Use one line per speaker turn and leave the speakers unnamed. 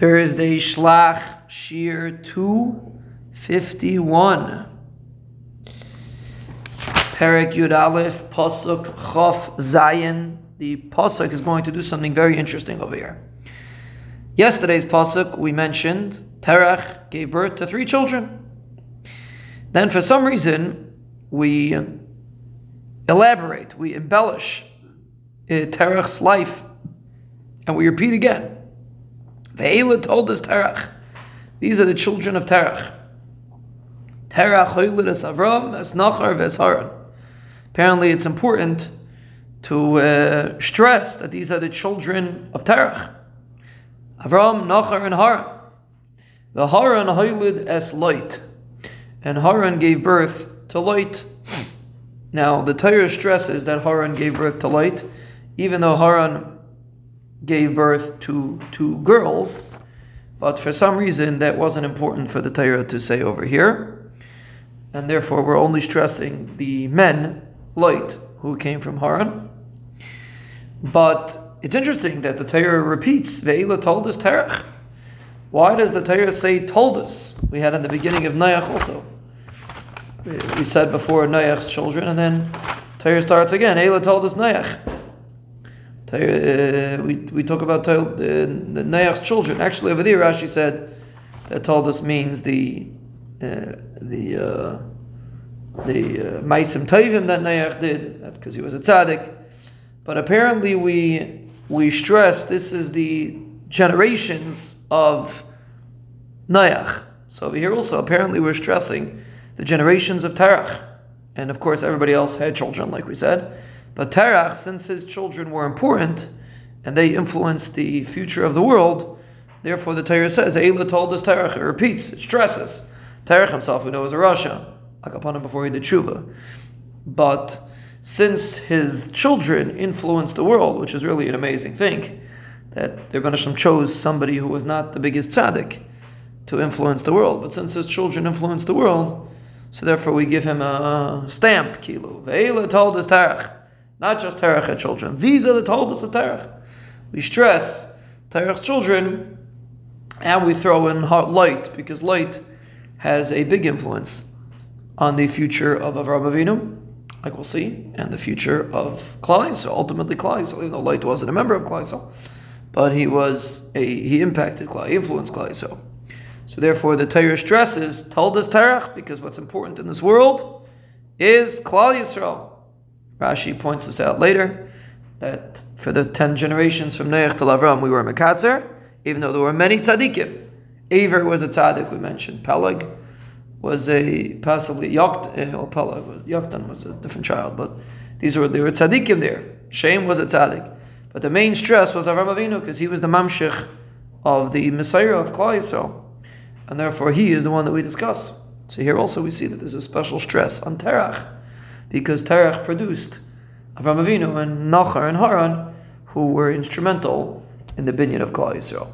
Thursday, Shlach, Shiur 251. Perek Yud Aleph, Pasuk Chof Zayin. The Pasuk is going to do something very interesting over here. Yesterday's Pasuk, we mentioned, Terach gave birth to three children. Then, for some reason, we elaborate, we embellish eh, Terach's life, and we repeat again. Ve'ela toldos Terach. These are the children of Terach. Terach hoylid es Avram, es Nachar, ves Haran. Apparently, it's important to uh, stress that these are the children of Terach. Avram, Nachar, and Haran. The Haran hoylid es Lot. And Haran gave birth to Lot. Now, the Torah stresses that Haran gave birth to Lot, even though Haran gave birth to two girls, but for some reason that wasn't important for the Torah to say over here, and therefore we're only stressing the men, Lot, who came from Haran. But it's interesting that the Torah repeats, Ve'ila toldos Terach. Why does the Torah say toldos? We had in the beginning of Noach also. We said before Noach's children, and then Torah starts again. Eila toldos Noach. Uh, we, we talk about uh, Noach's children. Actually, over there, Rashi said that toldos means the uh, the uh, the uh, Maasim Tovim that Noach did. That's because he was a tzaddik. But apparently, we we stress this is the generations of Noach. So over here also, apparently, we're stressing the generations of Terach, and of course, everybody else had children, like we said. But Terach, since his children were important and they influenced the future of the world, therefore the Torah says, Eila toldos Terach. It repeats, it stresses. Terach himself, we know, was a Rasha, like upon him before he did Tshuva. But since his children influenced the world, which is really an amazing thing, that the Rebbeinu chose somebody who was not the biggest tzaddik to influence the world. But since his children influenced the world, so therefore we give him a stamp, kilo. Ve'ela toldos Terach not just Terach children. These are the Toldos of Terach. We stress Terach's children, and we throw in Lot because Lot has a big influence on the future of Avram Avinu, like we'll see, and the future of Klal So ultimately Klal even though Lot wasn't a member of Klal but he was a he impacted Klal, he influenced Klal So therefore, the Torah stresses toldos Terach because what's important in this world is Klal Yisrael. Rashi points this out later that for the ten generations from Noach to Avram, we were Mekatzer, even though there were many tzaddikim. Aver was a tzaddik, we mentioned. Peleg was a possibly Yokt, eh, well, Peleg was, Yoktan was a different child, but these were there were tzaddikim there. Shem was a tzaddik. But the main stress was Avram Avinu because he was the mamshich of the Messiah of Klal Yisrael. And therefore he is the one that we discuss. So here also we see that there's a special stress on Terach because Terach produced Avram Avinu and Nachar and Haran, who were instrumental in the binyan of Klal Yisrael.